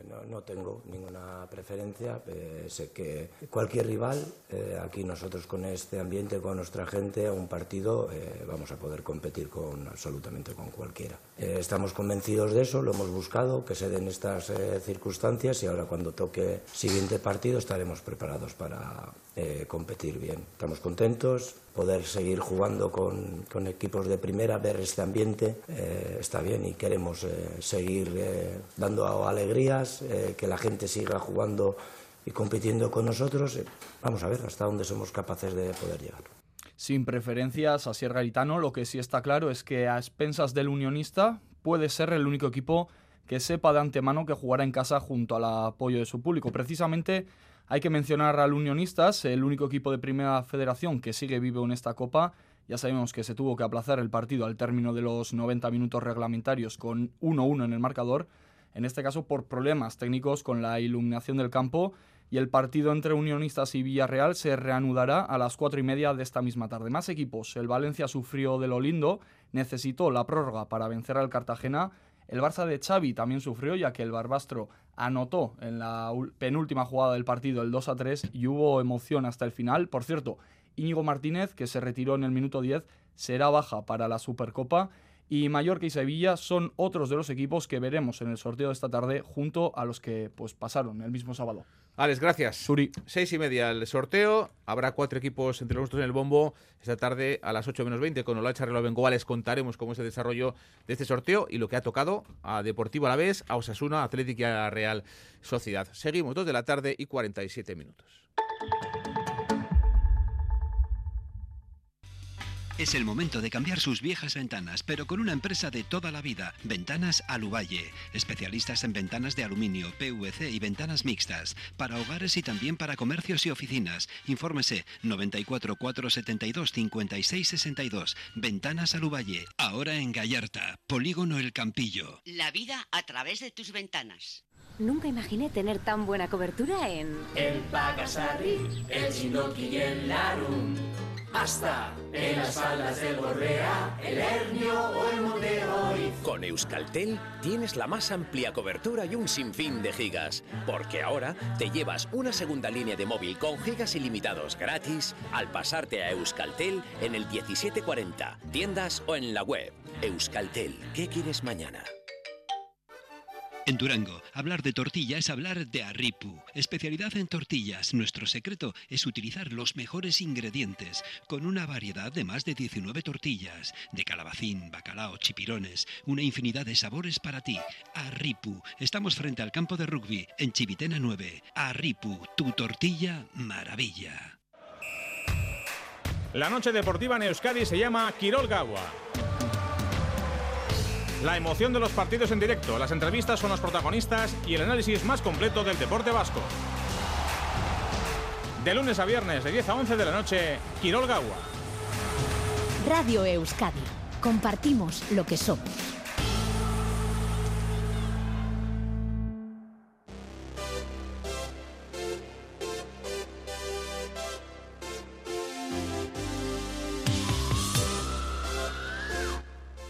No, no, tengo ninguna preferencia. Eh, sé que cualquier rival, eh, aquí nosotros con este ambiente, con nuestra gente, a un partido eh, vamos a poder competir con absolutamente con cualquiera. Estamos convencidos de eso, lo hemos buscado, que se den estas circunstancias y ahora cuando toque siguiente partido estaremos preparados para eh, competir bien. Estamos contentos, poder seguir jugando con, equipos de primera, ver este ambiente, eh, está bien y queremos eh, seguir dando alegrías, que la gente siga jugando y compitiendo con nosotros. Vamos a ver hasta dónde somos capaces de poder llegar. Sin preferencias a Sierra Garitano, lo que sí está claro es que a expensas del unionista puede ser el único equipo que sepa de antemano que jugará en casa junto al apoyo de su público. Precisamente hay que mencionar al Unionistas, el único equipo de primera federación que sigue vivo en esta copa. Ya sabemos que se tuvo que aplazar el partido al término de los 90 minutos reglamentarios con 1-1 en el marcador, en este caso por problemas técnicos con la iluminación del campo y el partido entre Unionistas y Villarreal se reanudará a las cuatro y media de esta misma tarde. Más equipos. El Valencia sufrió de lo lindo, necesitó la prórroga para vencer al Cartagena. El Barça de Xavi también sufrió, ya que el Barbastro anotó en la penúltima jugada del partido el 2 a 3 y hubo emoción hasta el final. Por cierto, Íñigo Martínez, que se retiró en el minuto 10, será baja para la Supercopa. Y Mallorca y Sevilla son otros de los equipos que veremos en el sorteo de esta tarde junto a los que pues pasaron el mismo sábado. Alex, gracias. Suri. Seis y media el sorteo. Habrá cuatro equipos entre nosotros en el bombo esta tarde a las 8 menos 20 con Olacha Bengoa. Les contaremos cómo es el desarrollo de este sorteo y lo que ha tocado a Deportivo Alavés, a Osasuna, a Atlético y a Real Sociedad. Seguimos, 2 de la tarde y 47 minutos. Es el momento de cambiar sus viejas ventanas, pero con una empresa de toda la vida, Ventanas Aluvalle, especialistas en ventanas de aluminio, PVC y ventanas mixtas, para hogares y también para comercios y oficinas. Infórmese 94 472 56 62. Ventanas Aluvalle, ahora en Gallarta, Polígono El Campillo. La vida a través de tus ventanas. Nunca imaginé tener tan buena cobertura en... El Pagasarri, el Chinoki y el Larum. Hasta en las faldas del Borrea, el Hernio o el Monte Hoy. Con Euskaltel tienes la más amplia cobertura y un sinfín de gigas, porque ahora te llevas una segunda línea de móvil con gigas ilimitados gratis al pasarte a Euskaltel en el 1740, tiendas o en la web. Euskaltel, ¿qué quieres mañana? En Durango, hablar de tortilla es hablar de Arripu. Especialidad en tortillas. Nuestro secreto es utilizar los mejores ingredientes, con una variedad de más de 19 tortillas, de calabacín, bacalao, chipirones, una infinidad de sabores para ti. Arripu. Estamos frente al campo de rugby, en Chivitena 9. Arripu, tu tortilla maravilla. La noche deportiva en Euskadi se llama Quirol Gawa. La emoción de los partidos en directo, las entrevistas con los protagonistas y el análisis más completo del deporte vasco. De lunes a viernes, de 10 a 11 de la noche, Quirol Gawa. Radio Euskadi. Compartimos lo que somos.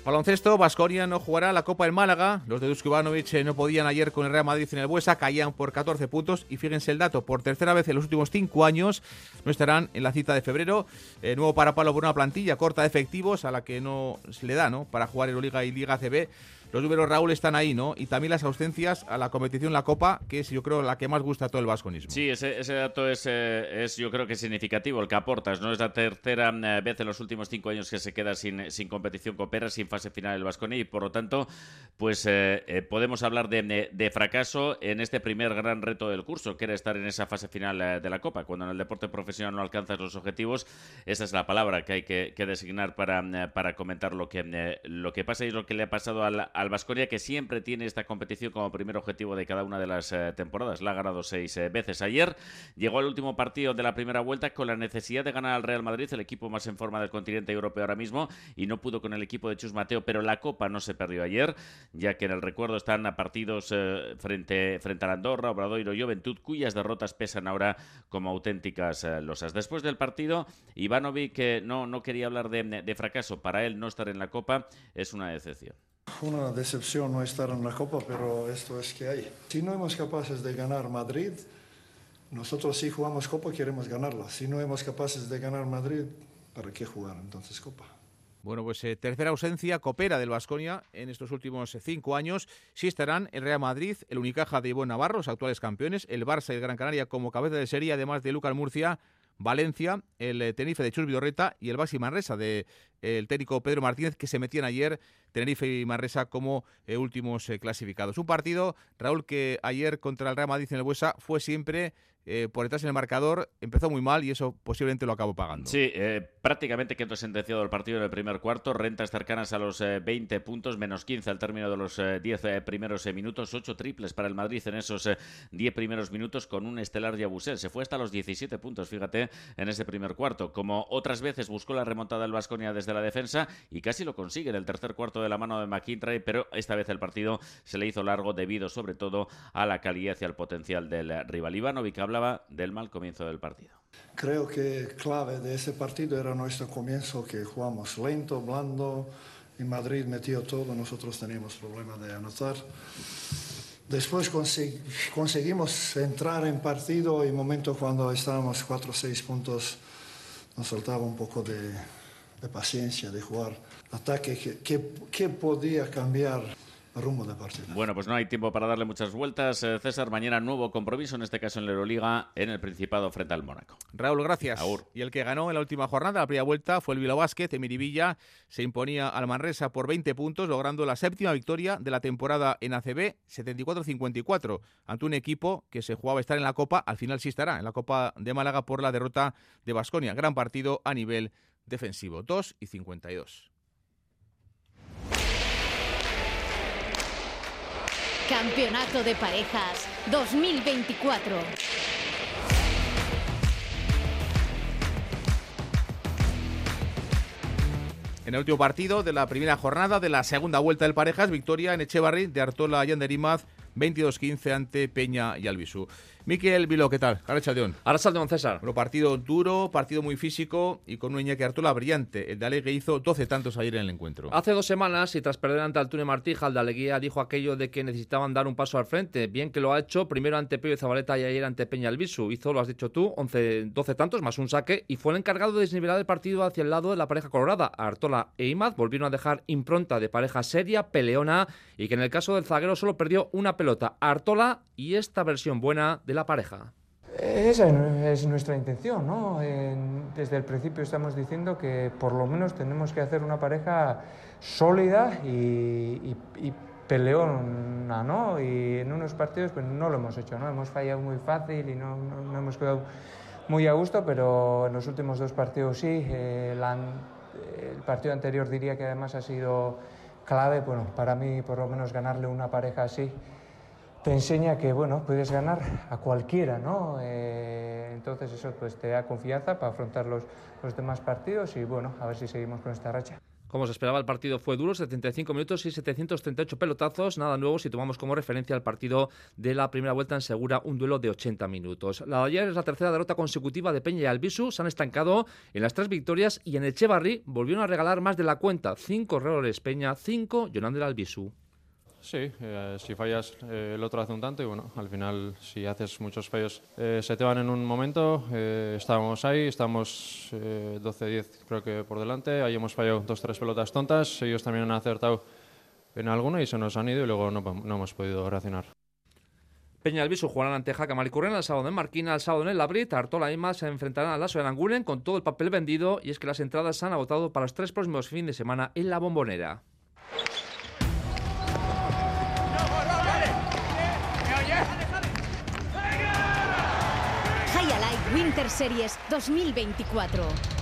Baloncesto, Basconia no jugará la Copa del Málaga. Los de Dusko eh, no podían ayer con el Real Madrid en el Buesa, caían por 14 puntos. Y fíjense el dato, por tercera vez en los últimos cinco años no estarán en la cita de febrero. Eh, nuevo para palo por una plantilla corta de efectivos a la que no se le da ¿no? para jugar en Liga y Liga CB. Los números Raúl están ahí, ¿no? Y también las ausencias a la competición, la Copa, que es yo creo la que más gusta a todo el vasconismo. Sí, ese, ese dato es, eh, es yo creo que significativo, el que aportas, ¿no? Es la tercera eh, vez en los últimos cinco años que se queda sin, sin competición copera, sin fase final el Vasconia y por lo tanto, pues eh, eh, podemos hablar de, de, fracaso en este primer gran reto del curso, que era estar en esa fase final eh, de la Copa. Cuando en el deporte profesional no alcanzas los objetivos, esa es la palabra que hay que, que designar para, para comentar lo que, lo que pasa y lo que le ha pasado al, al Vasconia, que siempre tiene esta competición como primer objetivo de cada una de las temporadas. La ha ganado seis veces. Ayer llegó al último partido de la primera vuelta con la necesidad de ganar al Real Madrid, el equipo más en forma del continente europeo ahora mismo, y no pudo con el equipo de Chus Mateo, pero la Copa no se perdió ayer, ya que en el recuerdo están a partidos eh, frente, frente a Andorra, Obradoiro y Juventud, cuyas derrotas pesan ahora como auténticas eh, losas. Después del partido, Ivanovic, que no, no quería hablar de fracaso, para él no estar en la Copa es una decepción. Una decepción no estar en la Copa, pero esto es que hay. Si no somos capaces de ganar Madrid, nosotros si jugamos Copa queremos ganarla. Si no somos capaces de ganar Madrid, ¿para qué jugar entonces Copa? Bueno, pues eh, tercera ausencia copera del Vasconia en estos últimos eh, cinco años. Sí estarán el Real Madrid, el Unicaja de Ivonne Navarro, los actuales campeones, el Barça y el Gran Canaria como cabeza de serie, además de Lucas Murcia, Valencia, el eh, Tenerife de Chus Vidorreta y el Baxi Manresa de eh, el técnico Pedro Martínez que se metían ayer Tenerife y Manresa como eh, últimos clasificados. Un partido, Raúl, que ayer contra el Real Madrid en el Buesa fue siempre eh, por detrás en el marcador, empezó muy mal y eso posiblemente lo acabó pagando. Sí, eh, prácticamente quedó sentenciado el partido en el primer cuarto, rentas cercanas a los eh, 20 puntos, menos 15 al término de los 10 eh, primeros eh, minutos, 8 triples para el Madrid en esos 10 primeros minutos con un estelar Yabusel. Se fue hasta los 17 puntos, fíjate, en ese primer cuarto. Como otras veces buscó la remontada del Vasconia desde la defensa y casi lo consigue en el tercer cuarto de la mano de McIntyre, pero esta vez el partido se le hizo largo debido sobre todo a la calidad y al potencial del rival. Ivanovic hablaba del mal comienzo del partido. Creo que clave de ese partido era nuestro comienzo, que jugamos lento, blando, y Madrid metió todo, nosotros teníamos problema de anotar. Después consegui conseguimos entrar en partido y momento cuando estábamos 4 o 6 puntos nos faltaba un poco de, de paciencia, de jugar ataque que, que, que podía cambiar rumbo de. Bueno, pues no hay tiempo para darle muchas vueltas. Eh, César, mañana nuevo compromiso, en este caso en la Euroliga, en el Principado frente al Mónaco. Raúl, gracias. Aur. Y el que ganó en la última jornada, la primera vuelta, fue el Bilbao Basket. Emiri Villa se imponía al Manresa por 20 puntos, logrando la séptima victoria de la temporada en ACB, 74-54, ante un equipo que se jugaba a estar en la Copa, al final sí estará en la Copa de Málaga por la derrota de Basconia. Gran partido a nivel defensivo, 2 y 52. Campeonato de Parejas 2024. En el último partido de la primera jornada de la segunda vuelta del Parejas, victoria en Echevarri de Artola Yanderimaz 22-15 ante Peña y Albisu. Miquel Vilo, ¿qué tal? Arrachaldeón. Arrachaldeón, César. Bueno, partido duro, partido muy físico y con un Iñaki Artola brillante. El de Alegre hizo 12 tantos ayer en el encuentro. Hace dos semanas, y tras perder ante Altune Martija, el de Aleguía dijo aquello de que necesitaban dar un paso al frente. Bien que lo ha hecho, primero ante Pío Zabaleta y ayer ante Peña Albisu. Hizo, lo has dicho tú, 11, 12 tantos más un saque y fue el encargado de desnivelar el partido hacia el lado de la pareja colorada. Artola e Imaz volvieron a dejar impronta de pareja seria, peleona y que en el caso del zaguero solo perdió una pelota. Artola y esta versión buena de la pareja. Esa es nuestra intención, ¿no? Desde el principio estamos diciendo que por lo menos tenemos que hacer una pareja sólida y, y- y peleona, ¿no? Y en unos partidos pues no lo hemos hecho, ¿no? Hemos fallado muy fácil y no, no- no hemos quedado muy a gusto, pero en los últimos dos partidos sí. La el partido anterior diría que además ha sido clave, bueno, para mí por lo menos ganarle una pareja así te enseña que bueno puedes ganar a cualquiera no Eh, entonces eso pues te da confianza para afrontar los, los demás partidos y bueno a ver si seguimos con esta racha Como se esperaba, el partido fue duro, 75 minutos y 738 pelotazos. Nada nuevo si tomamos como referencia el partido de la primera vuelta en Segura, un duelo de 80 minutos. La de ayer es la tercera derrota consecutiva de Peña y Albisu. Se han estancado en las tres victorias y en Echevarri volvieron a regalar más de la cuenta. Cinco errores Peña, cinco Yonander Albisu. Sí, eh, si fallas eh, el otro hace un tanto y bueno, al final si haces muchos fallos eh, se te van en un momento. Estábamos ahí, estamos eh, 12-10 creo que por delante, ahí hemos fallado dos tres pelotas tontas, ellos también han acertado en alguno y se nos han ido y luego no, no hemos podido reaccionar. Peña Albisu jugarán ante Jaca Maricurrena el sábado en Marquina, el sábado en el Labrit, Artola y más se enfrentarán al Lazo de Angulen con todo el papel vendido y es que las entradas se han agotado para los tres próximos fines de semana en la bombonera. Winter Series 2024.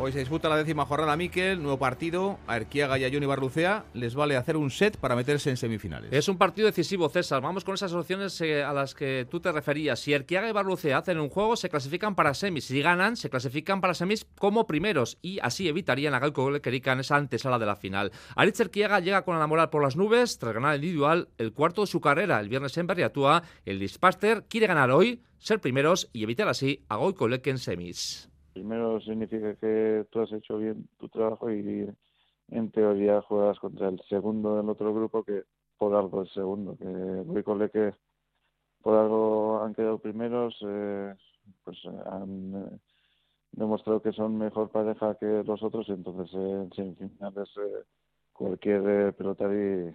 Hoy se disputa la décima jornada Miquel, nuevo partido. A Erquiaga y a Johnny Barlucea les vale hacer un set para meterse en semifinales. Es un partido decisivo, César. Vamos con esas opciones eh, a las que tú te referías. Si Erquiaga y Barlucea hacen un juego, se clasifican para semis. Si ganan, se clasifican para semis como primeros y así evitarían a Galco Querica en esa antesala de la final. Aritz Erquiaga llega con la moral por las nubes tras ganar el individual el cuarto de su carrera el viernes en Berriatúa. El Dispaster quiere ganar hoy, ser primeros y evitar así a Goico en semis primero significa que tú has hecho bien tu trabajo y en teoría juegas contra el segundo del otro grupo que por algo el segundo, que con que por algo han quedado primeros, eh, pues han eh, demostrado que son mejor pareja que los otros, entonces en semifinales eh, cualquier pelotari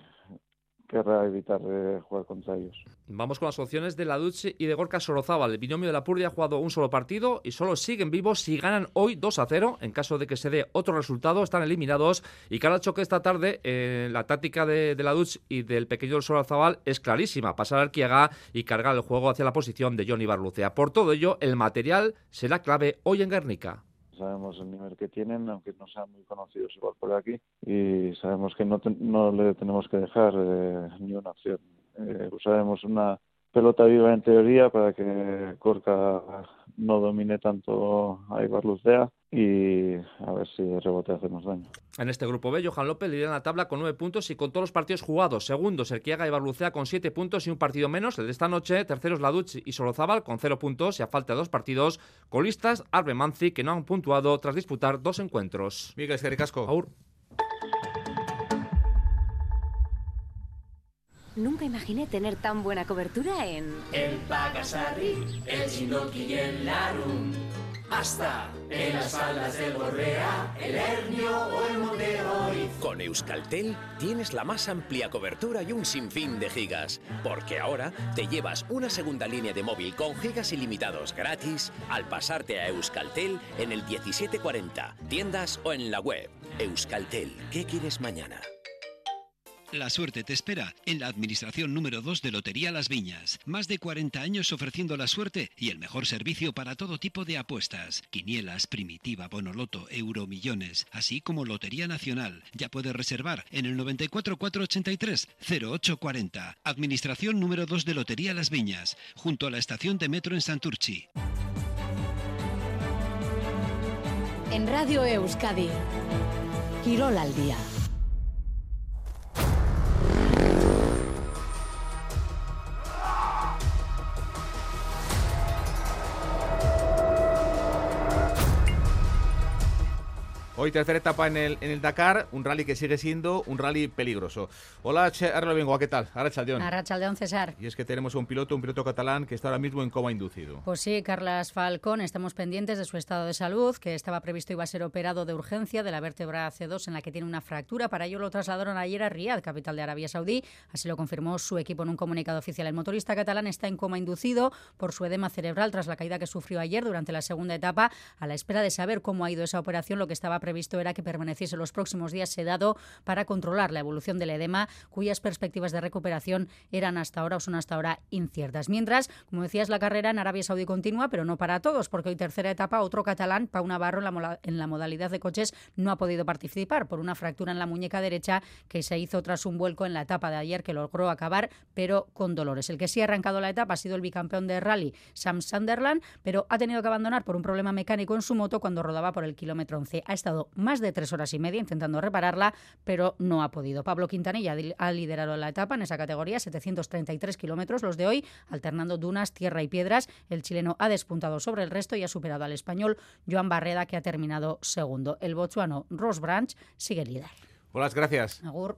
querrá evitar eh, jugar contra ellos. Vamos con las opciones de la Duche y de Gorka Sorozábal. El binomio de la Purdia ha jugado un solo partido y solo siguen vivos si ganan hoy 2 a 0. En caso de que se dé otro resultado, están eliminados. Y cada choque esta tarde, eh, la táctica de, la Duche y del pequeño Sorozábal es clarísima: pasar al Kiaga y cargar el juego hacia la posición de Johnny Barlucea. Por todo ello, el material será clave hoy en Guernica sabemos el nivel que tienen, aunque no sean muy conocidos igual por aquí, y sabemos que no, no le tenemos que dejar eh, ni una opción. Eh, usaremos una pelota viva en teoría para que Corca no domine tanto a Ibar Lucea y a ver si de rebote hacemos daño. En este grupo B, Johan López lidera la tabla con nueve puntos y con todos los partidos jugados. Segundo, Serquiaga y Barlucea con siete puntos y un partido menos. El de esta noche, terceros Laduch y Solozábal con cero puntos y a falta de dos partidos. Colistas, Arbe Manzi, que no han puntuado tras disputar dos encuentros. Miguel Casco. Aur. Nunca imaginé tener tan buena cobertura en... El Pagasarri, el Chinoki y el Larum. Hasta en las faldas del Borrea, el Hernio o el Monte Con Euskaltel tienes la más amplia cobertura y un sinfín de gigas. Porque ahora te llevas una segunda línea de móvil con gigas ilimitados gratis al pasarte a Euskaltel en el 1740, tiendas o en la web. Euskaltel, ¿qué quieres mañana? La suerte te espera en la administración número 2 de Lotería Las Viñas. Más de 40 años ofreciendo la suerte y el mejor servicio para todo tipo de apuestas. Quinielas, primitiva, bonoloto, euromillones, así como Lotería Nacional. Ya puedes reservar en el 94483 0840. Administración número 2 de Lotería Las Viñas, junto a la estación de metro en Santurchi. En Radio Euskadi, Quirol al día. Hoy tercera etapa en el, en el Dakar, un rally que sigue siendo un rally peligroso. Hola, Arlo Bengoa, ¿qué tal? Arrachaldeón. Arrachaldeón, César. Y es que tenemos un piloto, un piloto catalán que está ahora mismo en coma inducido. Pues sí, Carlas Falcón, estamos pendientes de su estado de salud, que estaba previsto iba a ser operado de urgencia de la vértebra C2 en la que tiene una fractura. Para ello lo trasladaron ayer a Riyadh, capital de Arabia Saudí. Así lo confirmó su equipo en un comunicado oficial. El motorista catalán está en coma inducido por su edema cerebral tras la caída que sufrió ayer durante la segunda etapa. A la espera de saber cómo ha ido esa operación, lo que estaba previsto era que permaneciese los próximos días sedado para controlar la evolución del edema, cuyas perspectivas de recuperación eran hasta ahora o son hasta ahora inciertas. Mientras, como decías, la carrera en Arabia Saudí continúa, pero no para todos, porque hoy tercera etapa, otro catalán, Pau Navarro, en la, en la modalidad de coches, no ha podido participar por una fractura en la muñeca derecha que se hizo tras un vuelco en la etapa de ayer que logró acabar, pero con dolores. El que sí ha arrancado la etapa ha sido el bicampeón de rally, Sam Sunderland, pero ha tenido que abandonar por un problema mecánico en su moto cuando rodaba por el kilómetro 11. Ha estado más de tres horas y media intentando repararla, pero no ha podido. Pablo Quintanilla ha liderado la etapa en esa categoría, 733 kilómetros los de hoy, alternando dunas, tierra y piedras. El chileno ha despuntado sobre el resto y ha superado al español Joan Barreda, que ha terminado segundo. El bochuano Ross Branch sigue líder. Hola, gracias. Agur.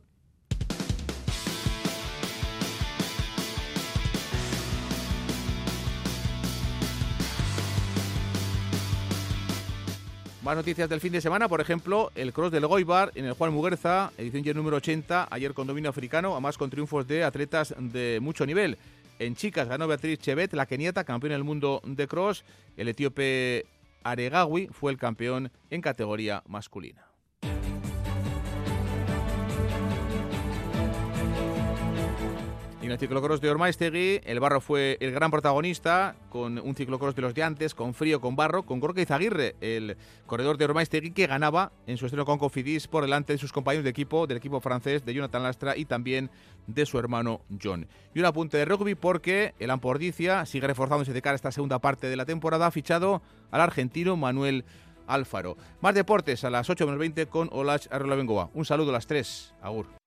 Más noticias del fin de semana, por ejemplo, el cross del Goibar en el Juan Muguerza, edición número 80, ayer con dominio africano, además con triunfos de atletas de mucho nivel. En chicas ganó Beatriz Chevet, la keniata, campeona del mundo de cross. El etíope Aregawi fue el campeón en categoría masculina. Y en el ciclocross de Ormaistegui, el barro fue el gran protagonista, con un ciclocross de los de antes, con frío, con barro, con Gorka Izaguirre, el corredor de Ormaistegui, que ganaba en su estreno con Cofidis por delante de sus compañeros de equipo, del equipo francés, de Jonathan Lastra y también de su hermano John. Y un apunte de rugby porque el Ampordicia sigue reforzándose de cara a esta segunda parte de la temporada, ha fichado al argentino Manuel Alfaro. Más deportes a las 8 menos 20 con Olach Arrola Bengoa. Un saludo a las 3. Agur.